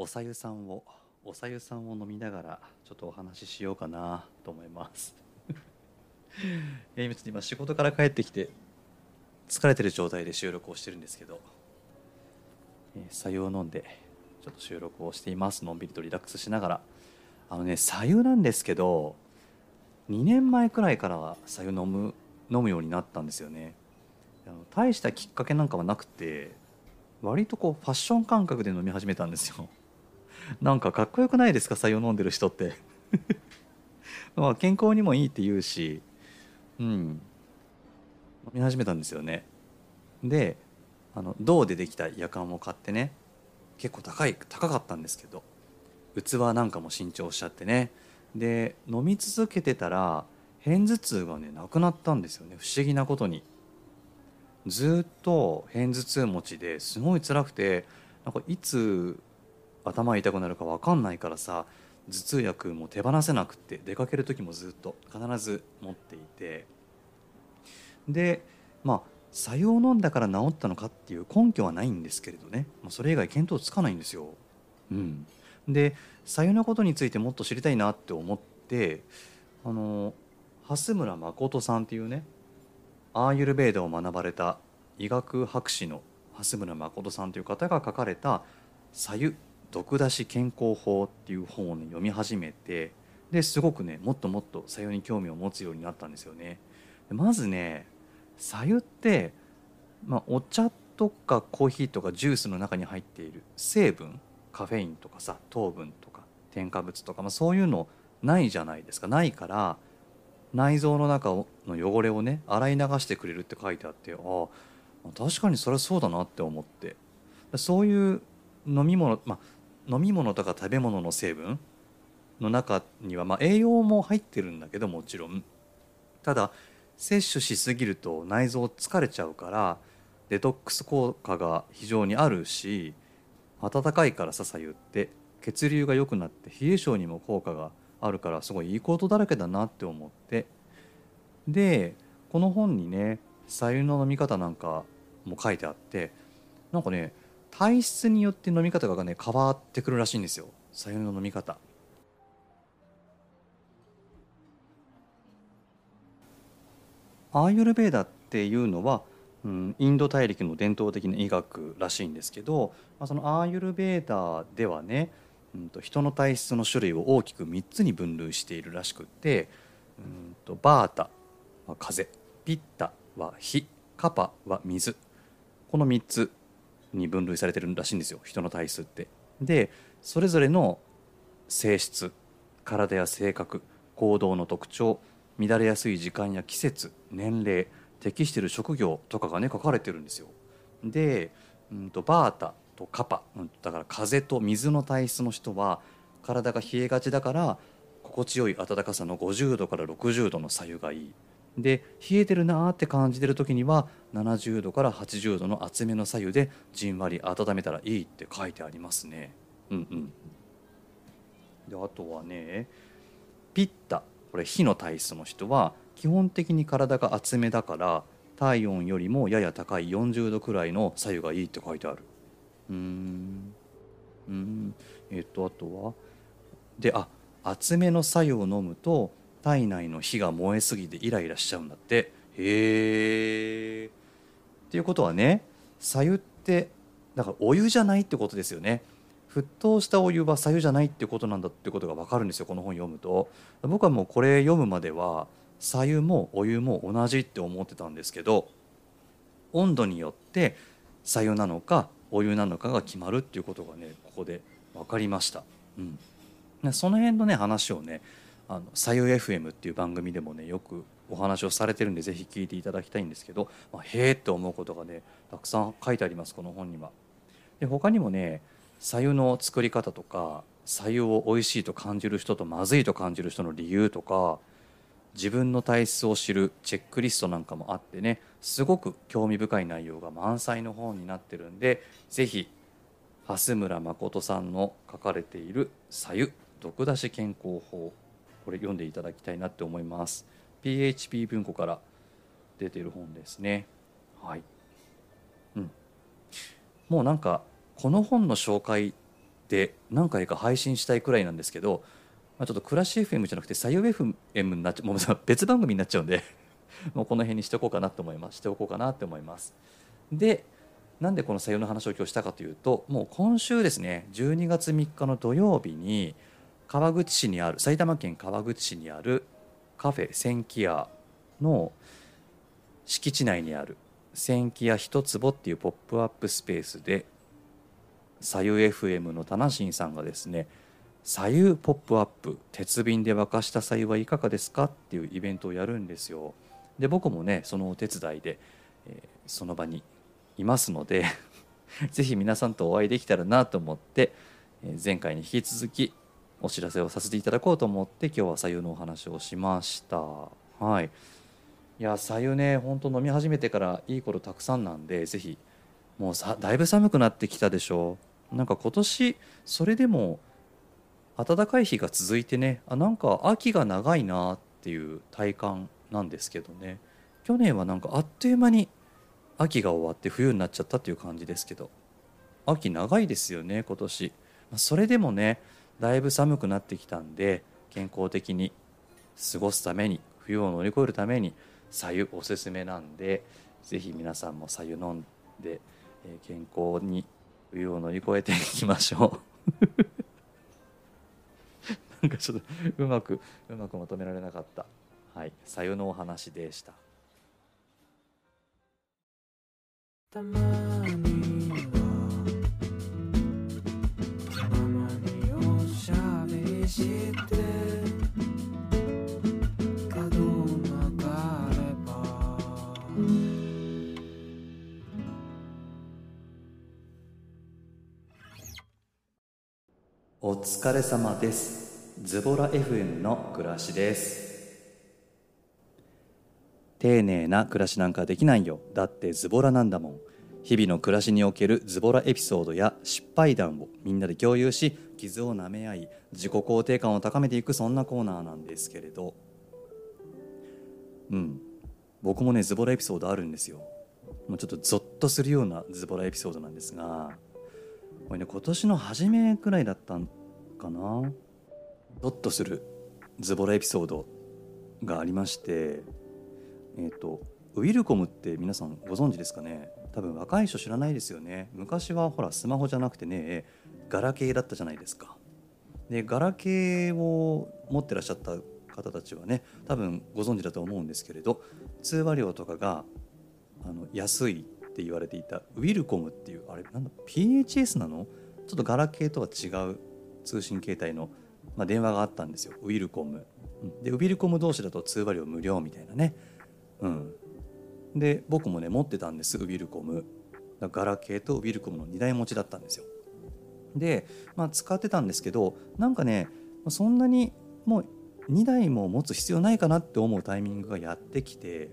おさゆさんをおさゆさんを飲みながらちょっとお話ししようかなと思います。えー今仕事から帰ってきて疲れてる状態で収録をしてるんですけど、えー、を飲んでちょっと収録をしています。のんびりとリラックスしながら。あのね白湯なんですけど2年前くらいからは白湯飲む飲むようになったんですよね。あの大したきっかけなんかはなくて割とこうファッション感覚で飲み始めたんですよ。なんかかっこよくないですか？白湯飲んでる人って。まあ健康にもいいって言うしうん。飲み始めたんですよね。であの銅でできた夜間を買ってね結構高い高かったんですけど器なんかも新調しちゃってね。で飲み続けてたら片頭痛がねなくなったんですよね。不思議なことに。ずっと片頭痛持ちですごい辛くてなんかいつ頭痛くなるか分かんないからさ頭痛薬も手放せなくって出かける時もずっと必ず持っていて。でまあ白湯を飲んだから治ったのかっていう根拠はないんですけれどね、まあ、それ以外見当つかないんですよ。うん、で白湯のことについてもっと知りたいなって思ってあの蓮村誠さんっていうねアーユルベーダを学ばれた医学博士の蓮村誠さんという方が書かれた「白湯毒出し健康法」っていう本を、ね、読み始めてですごくねもっともっと白湯に興味を持つようになったんですよね。でまずね白湯って、まあ、お茶とかコーヒーとかジュースの中に入っている成分カフェインとかさ糖分とか添加物とか、まあ、そういうのないじゃないですかないから内臓の中の汚れをね洗い流してくれるって書いてあってああ確かにそれはそうだなって思ってそういう飲み物、まあ、飲み物とか食べ物の成分の中には、まあ、栄養も入ってるんだけどもちろん。ただ摂取しすぎると内臓疲れちゃうからデトックス効果が非常にあるし暖かいからささ湯って血流が良くなって冷え性にも効果があるからすごいいいことだらけだなって思って。でこの本にね白湯の飲み方なんかも書いてあってなんかね体質によって飲み方がね変わってくるらしいんですよ白湯の飲み方。アーユルベーダっていうのは、うん、インド大陸の伝統的な医学らしいんですけど、まあ、そのアーユルベーダではね、うん、と人の体質の種類を大きく3つに分類しているらしくて、うん、とバータは風ピッタは火カパは水この3つに分類されてるらしいんですよ人の体質って。でそれぞれの性質体や性格行動の特徴乱れやすい時間や季節年齢適してる職業とかがね書かれてるんですよ。で、うん、とバータとカパ、うん、だから風と水の体質の人は体が冷えがちだから心地よい暖かさの50度から60度の左右がいい。で冷えてるなーって感じてる時には70度から80度の厚めの左右でじんわり温めたらいいって書いてありますね。うんうん、であとはねピッタ。これ火の体質の人は基本的に体が厚めだから体温よりもやや高い40度くらいの左右がいいって書いてある。うーん。うん。えっとあとはであ厚めの左右を飲むと体内の火が燃えすぎてイライラしちゃうんだって。へえっていうことはね左右ってだからお湯じゃないってことですよね。沸騰したお湯は白湯じゃないってことなんだってことが分かるんですよこの本読むと。僕はもうこれ読むまでは白湯もお湯も同じって思ってたんですけど温度によって白湯なのかお湯なのかが決まるっていうことがねここで分かりました。うん、その辺のね話をねあの「さゆ FM」っていう番組でもねよくお話をされてるんでぜひ聞いていただきたいんですけど、まあ、へえって思うことがねたくさん書いてありますこの本には。で他にもね白湯の作り方とか白湯を美味しいと感じる人とまずいと感じる人の理由とか自分の体質を知るチェックリストなんかもあってねすごく興味深い内容が満載の本になってるんでぜひ蓮村誠さんの書かれている「白湯毒出し健康法」これ読んでいただきたいなって思います。PHP 文庫から出てる本ですね。はい。うん。もうなんかこの本の紹介で何回か配信したいくらいなんですけど、まあ、ちょっとクラッシュ FM じゃなくて左右 FM になっちゃうもう別番組になっちゃうんで もうこの辺にしておこうかなと思います。しておこうかなって思います。でなんでこの左右の話を今日したかというともう今週ですね12月3日の土曜日に川口市にある埼玉県川口市にあるカフェ千木屋の敷地内にある千木屋一坪っていうポップアップスペースで左右 FM の田無さんがですね左右ポップアップ鉄瓶で沸かした左右はいかがですかっていうイベントをやるんですよ。で僕もねそのお手伝いで、えーその場にいますので ぜひ皆さんとお会いできたらなと思って、えー前回に引き続きお知らせをさせていただこうと思って今日は左右のお話をしました。はい。いや左右ね本当飲み始めてからいいことたくさんなんでぜひもうさだいぶ寒くなってきたでしょう。なんか今年それでも暖かい日が続いてね。あなんか秋が長いなっていう体感なんですけどね。去年はなんかあっという間に秋が終わって冬になっちゃったっていう感じですけど秋長いですよね今年。まあそれでもねだいぶ寒くなってきたんで健康的に過ごすために冬を乗り越えるために白湯おすすめなんでぜひ皆さんも白湯飲んで、え健康に冬を乗り越えていきましょう。なんかちょっとうまくうまくまとめられなかった。はい。白湯のお話でした。たまにお疲れ様です。ズボラ FM の暮らしです。丁寧な暮らしなんかできないよ。だってズボラなんだもん。日々の暮らしにおけるズボラエピソードや失敗談をみんなで共有し傷を舐め合い自己肯定感を高めていくそんなコーナーなんですけれど。うん。僕もねズボラエピソードあるんですよ。もうちょっとゾッとするようなズボラエピソードなんですが。これね今年の初めくらいだったんかな。ゾッとするズボラエピソードがありまして。えっ、とウィルコムって皆さんご存知ですかね？多分若い人知らないですよね。昔はほらスマホじゃなくてねガラケーだったじゃないですか。でガラケーを持ってらっしゃった方たちはね多分ご存知だと思うんですけれど通話料とかがあの安いって言われていたウィルコムっていうあれなんだ PHS なの？ちょっとガラケーとは違う通信形態の、まあ、電話があったんですよ。ウィルコム。でウィルコム同士だと通話料無料みたいなね。うん。で僕もね持ってたんですウィルコム。ガラケーとウィルコムの2台持ちだったんですよ。で、まあ、使ってたんですけどなんかねそんなにもう2台も持つ必要ないかなって思うタイミングがやってきて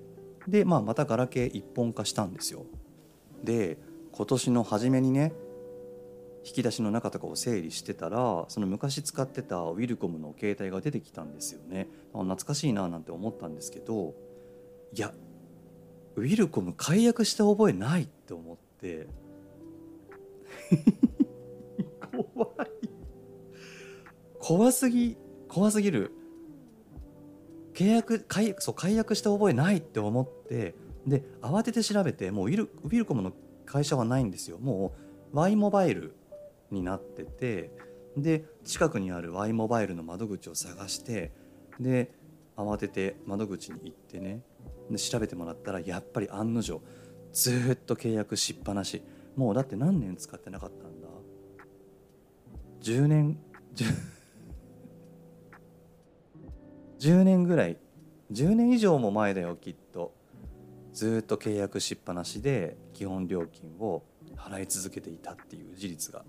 で、まあ、またガラケー一本化したんですよ。で今年の初めにね引き出しの中とかを整理してたらその昔使ってたウィルコムの携帯が出てきたんですよね。懐かしいななんて思ったんですけどいやウィルコム解約した覚えないって思って。怖い。怖すぎ怖すぎる。契約解約そう解約した覚えないって思って。で慌てて調べてもうウィルウィルコムの会社はないんですよ。もう Y モバイルになってて。で近くにある Y モバイルの窓口を探して。で慌てて窓口に行ってね。で調べてもらったらやっぱり案の定ずっと契約しっぱなし。もうだって何年使ってなかったんだ？10年 10, 10年ぐらい。10年以上も前だよきっと。ずっと契約しっぱなしで基本料金を払い続けていたっていう事実が。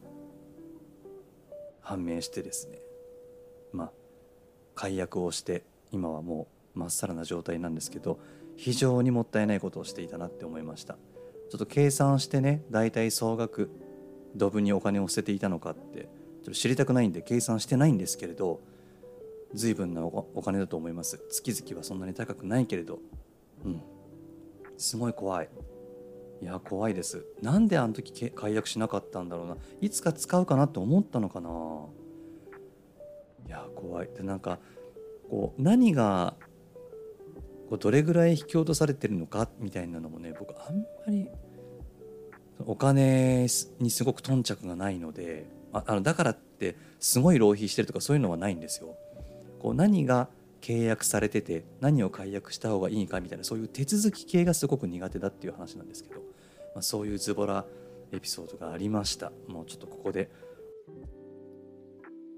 判明してですね。まあ解約をして今はもうまっさらな状態なんですけど非常にもったいないことをしていたなって思いました。ちょっと計算してね大体総額ドブにお金を捨てていたのかってちょっと知りたくないんで計算してないんですけれど随分なお金だと思います。月々はそんなに高くないけれど。うん。すごい怖い。いや怖いです。なんであの時解約しなかったんだろうな。いつか使うかなって思ったのかな。いや怖い。でなんかこう何がこうどれぐらい引き落とされてるのかみたいなのもね僕あんまりお金にすごく頓着がないのでああのだからってすごい浪費してるとかそういうのはないんですよ。こう何が契約されてて何を解約した方がいいかみたいなそういう手続き系がすごく苦手だっていう話なんですけど、まあ、そういうズボラエピソードがありましたもうちょっとここで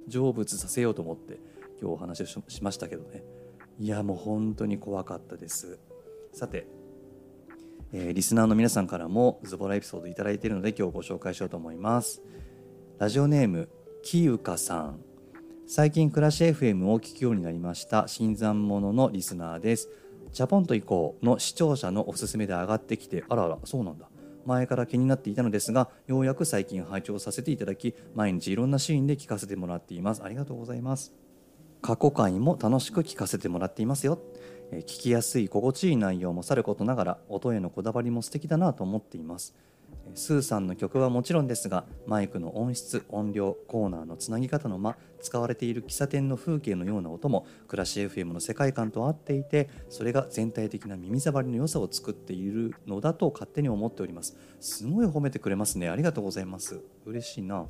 成仏させようと思って今日お話をししましたけどね。いやもう本当に怖かったです。さて、えーリスナーの皆さんからもズボラエピソードいただいているので今日ご紹介しようと思います。ラジオネームきゆかさん。最近暮らし FM を聞くようになりました。新参者のリスナーです。ジャポンと行こうの視聴者のおすすめで上がってきてあらあらそうなんだ。前から気になっていたのですがようやく最近拝聴させていただき毎日いろんなシーンで聞かせてもらっています。ありがとうございます。過去回も楽しく聞かせてもらっていますよ。え聞きやすい心地いい内容もさることながら音へのこだわりも素敵だなと思っています。えースーさんの曲はもちろんですがマイクの音質音量コーナーのつなぎ方の間使われている喫茶店の風景のような音も暮らし FM の世界観と合っていてそれが全体的な耳障りの良さを作っているのだと勝手に思っております。すごい褒めてくれますね。ありがとうございます。嬉しいな。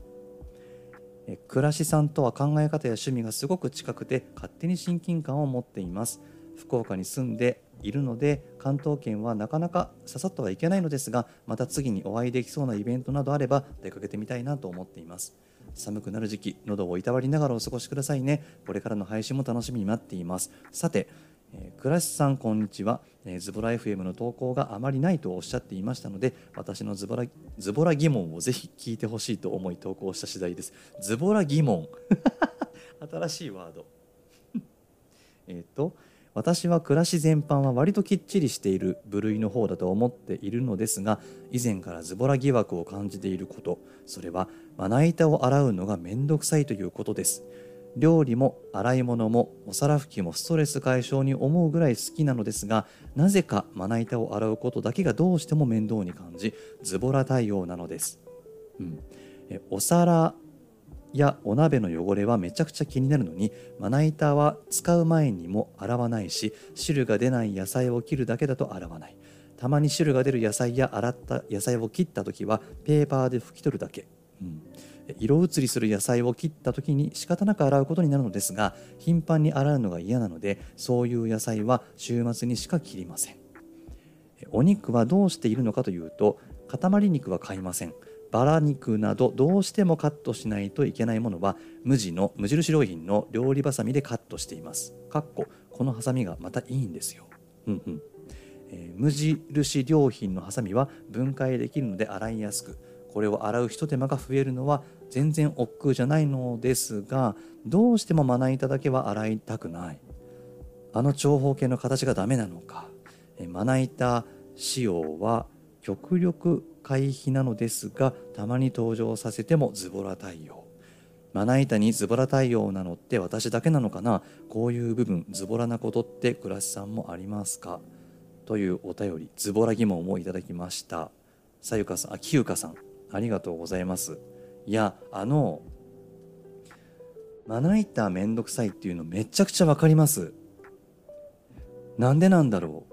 暮らしさんとは考え方や趣味がすごく近くて勝手に親近感を持っています。福岡に住んでいるので関東圏はなかなかささっとはいけないのですがまた次にお会いできそうなイベントなどあれば出かけてみたいなと思っています。寒くなる時期喉をいたわりながらお過ごしくださいね。これからの配信も楽しみに待っています。さてえー、倉石さんこんにちは、えーズボラ FM の投稿があまりないとおっしゃっていましたので私のズボラズボラ疑問をぜひ聞いてほしいと思い投稿した次第です。ズボラ疑問。新しいワード。えっと私は暮らし全般は割ときっちりしている部類の方だと思っているのですが以前からズボラ疑惑を感じていることそれはまな板を洗うのがめんどくさいということです。料理も洗い物もお皿拭きもストレス解消に思うぐらい好きなのですがなぜかまな板を洗うことだけがどうしても面倒に感じズボラ対応なのです、うん、えお皿やお鍋の汚れはめちゃくちゃ気になるのにまな板は使う前にも洗わないし汁が出ない野菜を切るだけだと洗わない。たまに汁が出る野菜や洗った野菜を切った時はペーパーで拭き取るだけ、うん、色移りする野菜を切った時に仕方なく洗うことになるのですが頻繁に洗うのが嫌なのでそういう野菜は週末にしか切りません。お肉はどうしているのかというと塊肉は買いません。バラ肉などどうしてもカットしないといけないものは無地の無印良品の料理バサミでカットしています。かっここのハサミがまたいいんですよ。うんうん。え無印良品のハサミは分解できるので洗いやすくこれを洗うひと手間が増えるのは全然億劫じゃないのですがどうしてもまな板だけは洗いたくない。あの長方形の形がダメなのか。えまな板仕様は極力回避なのですがたまに登場させてもズボラ対応。まな板にズボラ対応なのって私だけなのかな。こういう部分ズボラなことって倉橋さんもありますか？というお便りズボラ疑問をいただきました。さゆかさんあきゆかさん。ありがとうございます。いやあのまな板めんどくさいっていうのめちゃくちゃわかります。なんでなんだろう。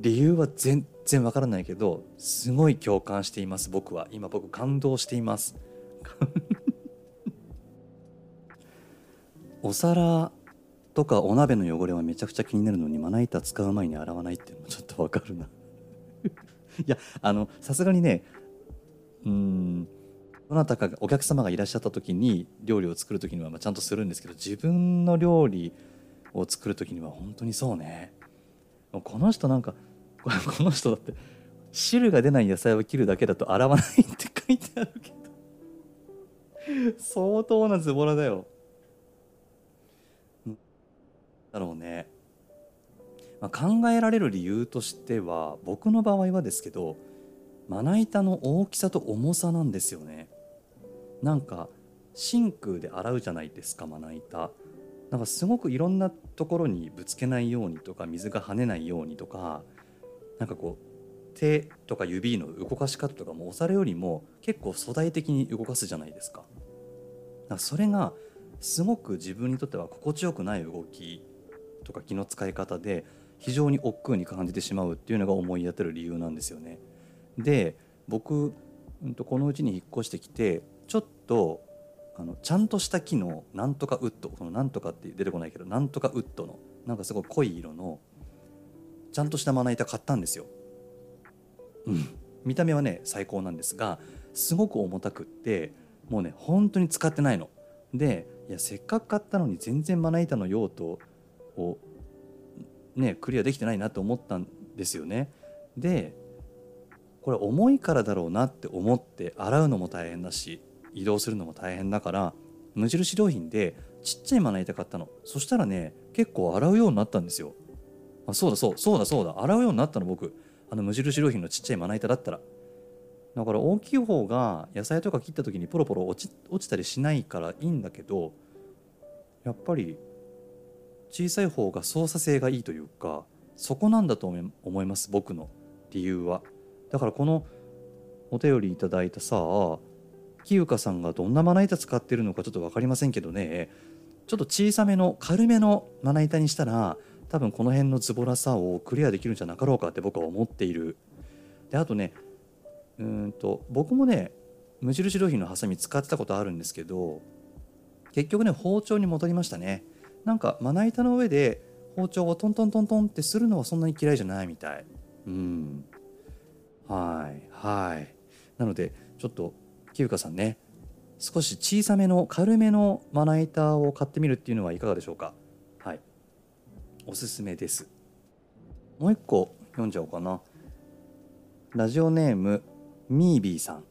理由は全然わからないけどすごい共感しています僕は。今僕感動しています。お皿とかお鍋の汚れはめちゃくちゃ気になるのにまな板使う前に洗わないっていうのもちょっとわかるな。いやあのさすがにねうん。どなたかお客様がいらっしゃった時に料理を作る時にはまあちゃんとするんですけど自分の料理を作る時には本当にそうね。この人なんか この人だって汁が出ない野菜を切るだけだと洗わないって書いてあるけど。相当なズボラだよ。だろうね、まあ、考えられる理由としては僕の場合はですけどまな板の大きさと重さなんですよねなんか真空で洗うじゃないですかまな板なんかすごくいろんなところにぶつけないようにとか水が跳ねないようにとかなんかこう手とか指の動かし方とかもお皿よりも結構粗大的に動かすじゃないですか。かそれがすごく自分にとっては心地よくない動きとか気の使い方で非常に億劫に感じてしまうっていうのが思い当たる理由なんですよね。で僕、うんとこのうちに引っ越してきてちょっとあのちゃんとした木のなんとかウッドこのなんとかって出てこないけどなんとかウッドのなんかすごい濃い色のちゃんとしたまな板買ったんですよ。うん、見た目はね最高なんですがすごく重たくってもうね本当に使ってないの。でいやせっかく買ったのに全然まな板の用途をねクリアできてないなと思ったんですよね。でこれ重いからだろうなって思って洗うのも大変だし移動するのも大変だから無印良品でちっちゃいまな板買ったの。そしたらね結構洗うようになったんですよ。あそうだそうそうだそうだ。洗うようになったの僕。あの無印良品のちっちゃいまな板だったら。だから大きい方が野菜とか切った時にポロポロ落ち落ちたりしないからいいんだけどやっぱり小さい方が操作性がいいというかそこなんだと思います僕の理由は。だからこのお便りいただいたさきゆかさんがどんなまな板使ってるのかちょっと分かりませんけどね。ちょっと小さめの軽めのまな板にしたら多分この辺のズボラさをクリアできるんじゃなかろうかって僕は思っている。であとねうんと僕もね無印良品のハサミ使ってたことあるんですけど結局ね包丁に戻りましたね。なんかまな板の上で包丁をトントントントンってするのはそんなに嫌いじゃないみたい。うん。はいはい。なのでちょっときゆかさんね少し小さめの軽めのまな板を買ってみるっていうのはいかがでしょうか？はい。おすすめです。もう一個読んじゃおうかな。ラジオネームミービーさん。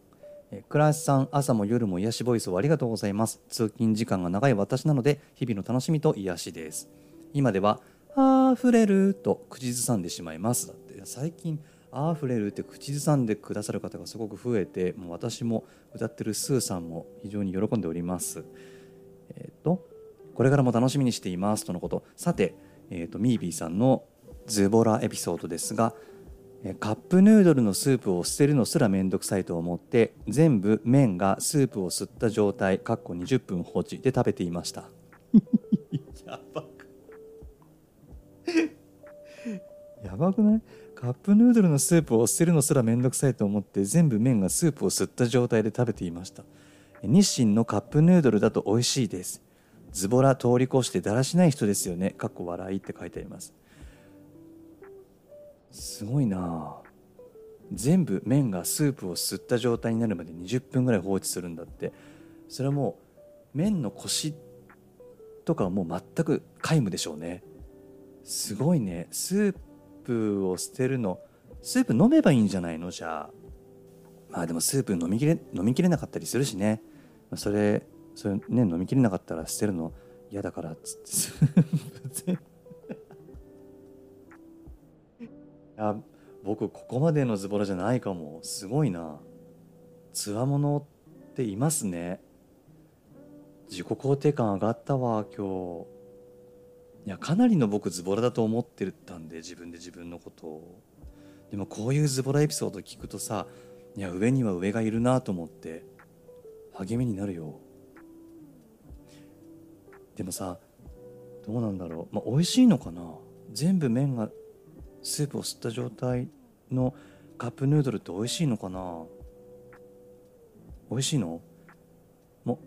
倉橋さん朝も夜も癒しボイスをありがとうございます。通勤時間が長い私なので日々の楽しみと癒しです。今ではあふれると口ずさんでしまいます。だって最近あふれるって口ずさんでくださる方がすごく増えてもう私も歌ってるスーさんも非常に喜んでおります。えっ、とこれからも楽しみにしています。とのこと。さて、えー、とミービーさんのズボラエピソードですがえーカップヌードルのスープを捨てるのすらめんどくさいと思って全部麺がスープを吸った状態かっこ20分放置で食べていました。やばく。やばくない？カップヌードルのスープを捨てるのすらめんどくさいと思って全部麺がスープを吸った状態で食べていました。日清のカップヌードルだと美味しいです。ズボラ通り越してだらしない人ですよね。かっこ笑いって書いてあります。すごいな。あ全部麺がスープを吸った状態になるまで20分ぐらい放置するんだって。それはもう麺のコシとかはもう全く皆無でしょうね。すごいね。スープを捨てるのスープ飲めばいいんじゃないの？じゃあ。まあでもスープ飲みきれ飲みきれなかったりするしね。それそれね飲みきれなかったら捨てるの嫌だからっつってスープ全。部 いや僕ここまでのズボラじゃないかも。すごいな。つわものっていますね。自己肯定感上がったわ今日。いやかなりの僕ズボラだと思ってたんで自分で自分のことを。でもこういうズボラエピソード聞くとさいや上には上がいるなと思って励みになるよ。でもさどうなんだろう、まあ、美味しいのかな。全部麺がスープを吸った状態のカップヌードルって美味しいのかな。美味しいの？もう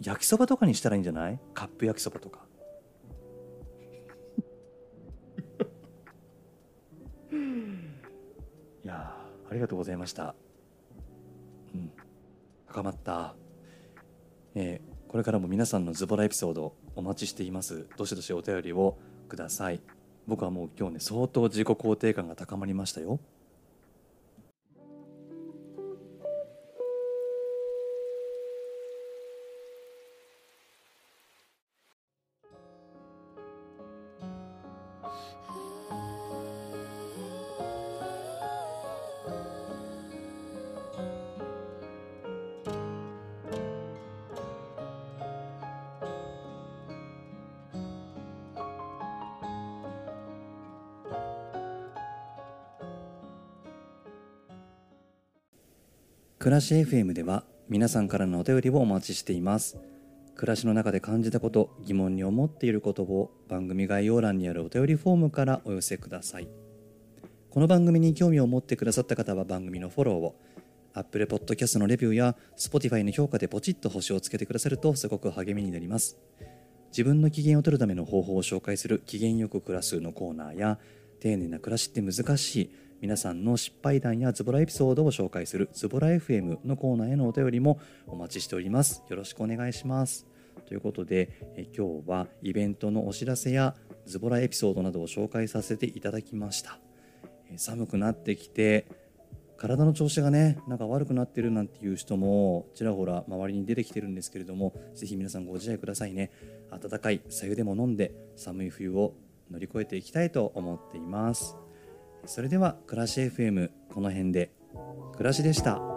焼きそばとかにしたらいいんじゃない？カップ焼きそばとか。ありがとうございました。うん。高まった。えーこれからも皆さんのズボラエピソードお待ちしています。どしどしお便りをください。僕はもう今日ね相当自己肯定感が高まりましたよ。らし FM では皆さんからのお便りをお待ちしています。暮らしの中で感じたこと疑問に思っていることを番組概要欄にあるお便りフォームからお寄せください。この番組に興味を持ってくださった方は番組のフォローを Apple Podcast のレビューや Spotify の評価でポチッと星をつけてくださるとすごく励みになります。自分の機嫌を取るための方法を紹介する機嫌よく暮らすのコーナーや丁寧な暮らしって難しい皆さんの失敗談やズボラエピソードを紹介するズボラ FM のコーナーへのお便りもお待ちしております。よろしくお願いします。ということでえ今日はイベントのお知らせやズボラエピソードなどを紹介させていただきました。え寒くなってきて体の調子がねなんか悪くなってるなんていう人もちらほら周りに出てきてるんですけれどもぜひ皆さんご自愛くださいね。温かい白湯でも飲んで寒い冬を乗り越えていきたいと思っています。それでは暮らし FM この辺で。暮らしでした。